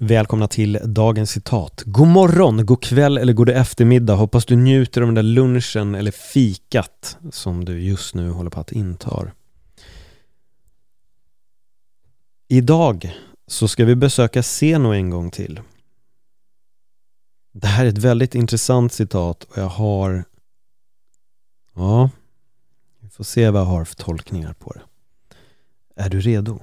Välkomna till dagens citat. God morgon, god kväll eller god eftermiddag. Hoppas du njuter av den där lunchen eller fikat som du just nu håller på att inta Idag så ska vi besöka Seno en gång till. Det här är ett väldigt intressant citat och jag har Ja, vi får se vad jag har för tolkningar på det. Är du redo?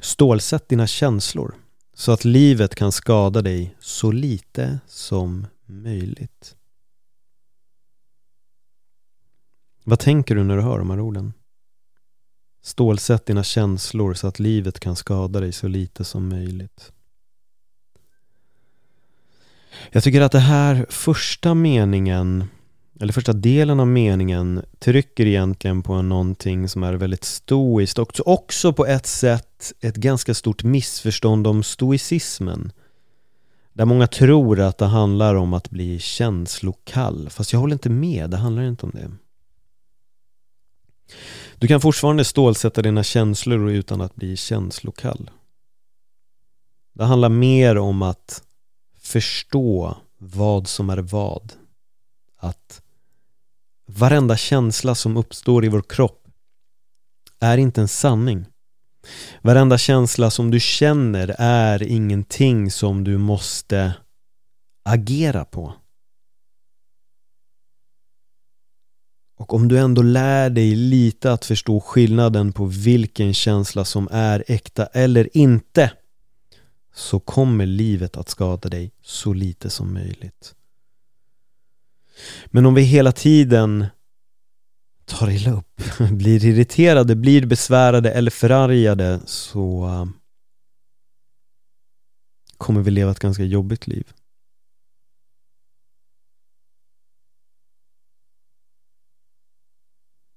Stålsätt dina känslor så att livet kan skada dig så lite som möjligt. Vad tänker du när du hör de här orden? Stålsätt dina känslor så att livet kan skada dig så lite som möjligt. Jag tycker att det här första meningen eller första delen av meningen trycker egentligen på någonting som är väldigt stoiskt och också på ett sätt ett ganska stort missförstånd om stoicismen. Där många tror att det handlar om att bli känslokall, fast jag håller inte med, det handlar inte om det. Du kan fortfarande stålsätta dina känslor utan att bli känslokall. Det handlar mer om att förstå vad som är vad. Att Varenda känsla som uppstår i vår kropp är inte en sanning. Varenda känsla som du känner är ingenting som du måste agera på. Och om du ändå lär dig lite att förstå skillnaden på vilken känsla som är äkta eller inte så kommer livet att skada dig så lite som möjligt. Men om vi hela tiden tar illa upp, blir irriterade, blir besvärade eller förargade så um, kommer vi leva ett ganska jobbigt liv.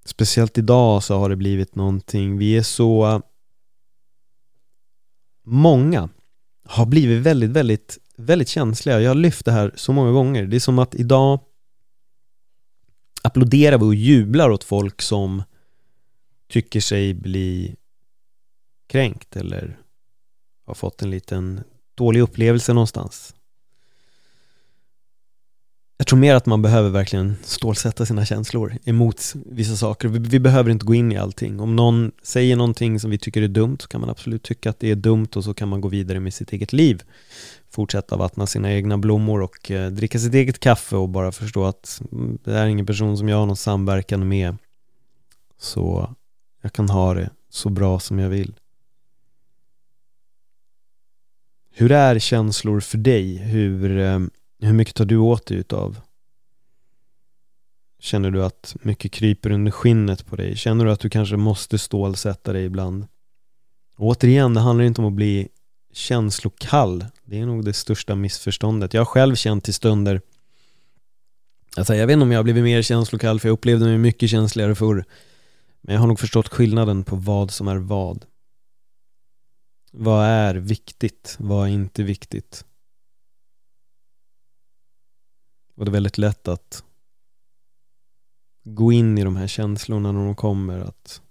Speciellt idag så har det blivit någonting, vi är så uh, Många har blivit väldigt, väldigt, väldigt känsliga. Jag har lyft det här så många gånger. Det är som att idag applåderar vi och jublar åt folk som tycker sig bli kränkt eller har fått en liten dålig upplevelse någonstans. Jag tror mer att man behöver verkligen stålsätta sina känslor emot vissa saker. Vi, vi, behöver inte gå in i allting. Om någon säger någonting som vi tycker är dumt så kan man absolut tycka att det är dumt och så kan man gå vidare med sitt eget liv fortsätta vattna sina egna blommor och eh, dricka sitt eget kaffe och bara förstå att mm, det det är ingen person som jag har någon samverkan med så jag kan ha det så bra som jag vill. Hur är känslor för dig? Hur, eh, hur mycket tar du åt dig utav? Känner du att mycket kryper under skinnet på dig? Känner du att du kanske måste stålsätta dig ibland? återigen, det handlar inte om att bli känslokall. Det är nog det största missförståndet. Jag har själv känt i stunder Alltså jag vet inte om jag har blivit mer känslokall för jag upplevde mig mycket känsligare förr. Men jag har nog förstått skillnaden på vad som är vad. Vad är viktigt? Vad är inte viktigt? Och det är väldigt lätt att gå in i de här känslorna när de kommer att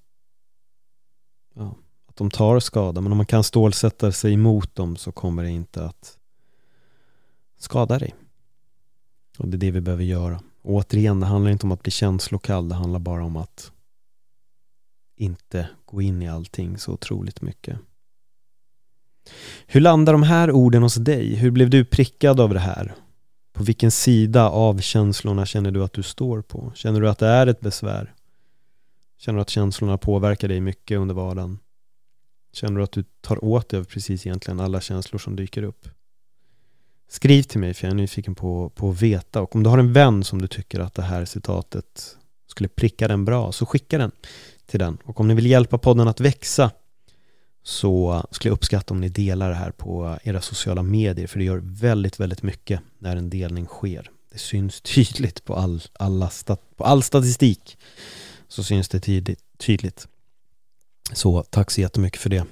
ja, att de tar skada. Men om man kan stålsätta sig emot dem så kommer det inte att skada dig. Och det är det vi behöver göra. Och återigen, det handlar inte om att bli känslokall. Det handlar bara om att inte gå in i allting så otroligt mycket. Hur landar de här orden hos dig? Hur blev du prickad av det här? På vilken sida av känslorna känner du att du står på? Känner du att det är ett besvär? Känner du att känslorna påverkar dig mycket under vardagen? Känner du att du tar åt dig av precis egentligen alla känslor som dyker upp? Skriv till mig för jag är nyfiken på, på att veta och om du har en vän som du tycker att det här citatet skulle pricka den bra så skicka den till den och om ni vill hjälpa podden att växa så skulle jag uppskatta om ni delar det här på era sociala medier för det gör väldigt, väldigt mycket när en delning sker. Det syns tydligt på all, alla stat, på all statistik så syns det tydligt, tydligt. Så tack så jättemycket för det.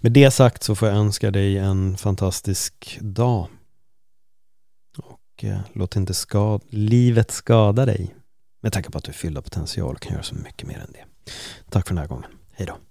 Med det sagt så får jag önska dig en fantastisk dag. Och eh, låt inte skad livet skada dig. Med tanke på att du är fylld av potential och kan göra så mycket mer än det. Tack för den här gången. Hej då.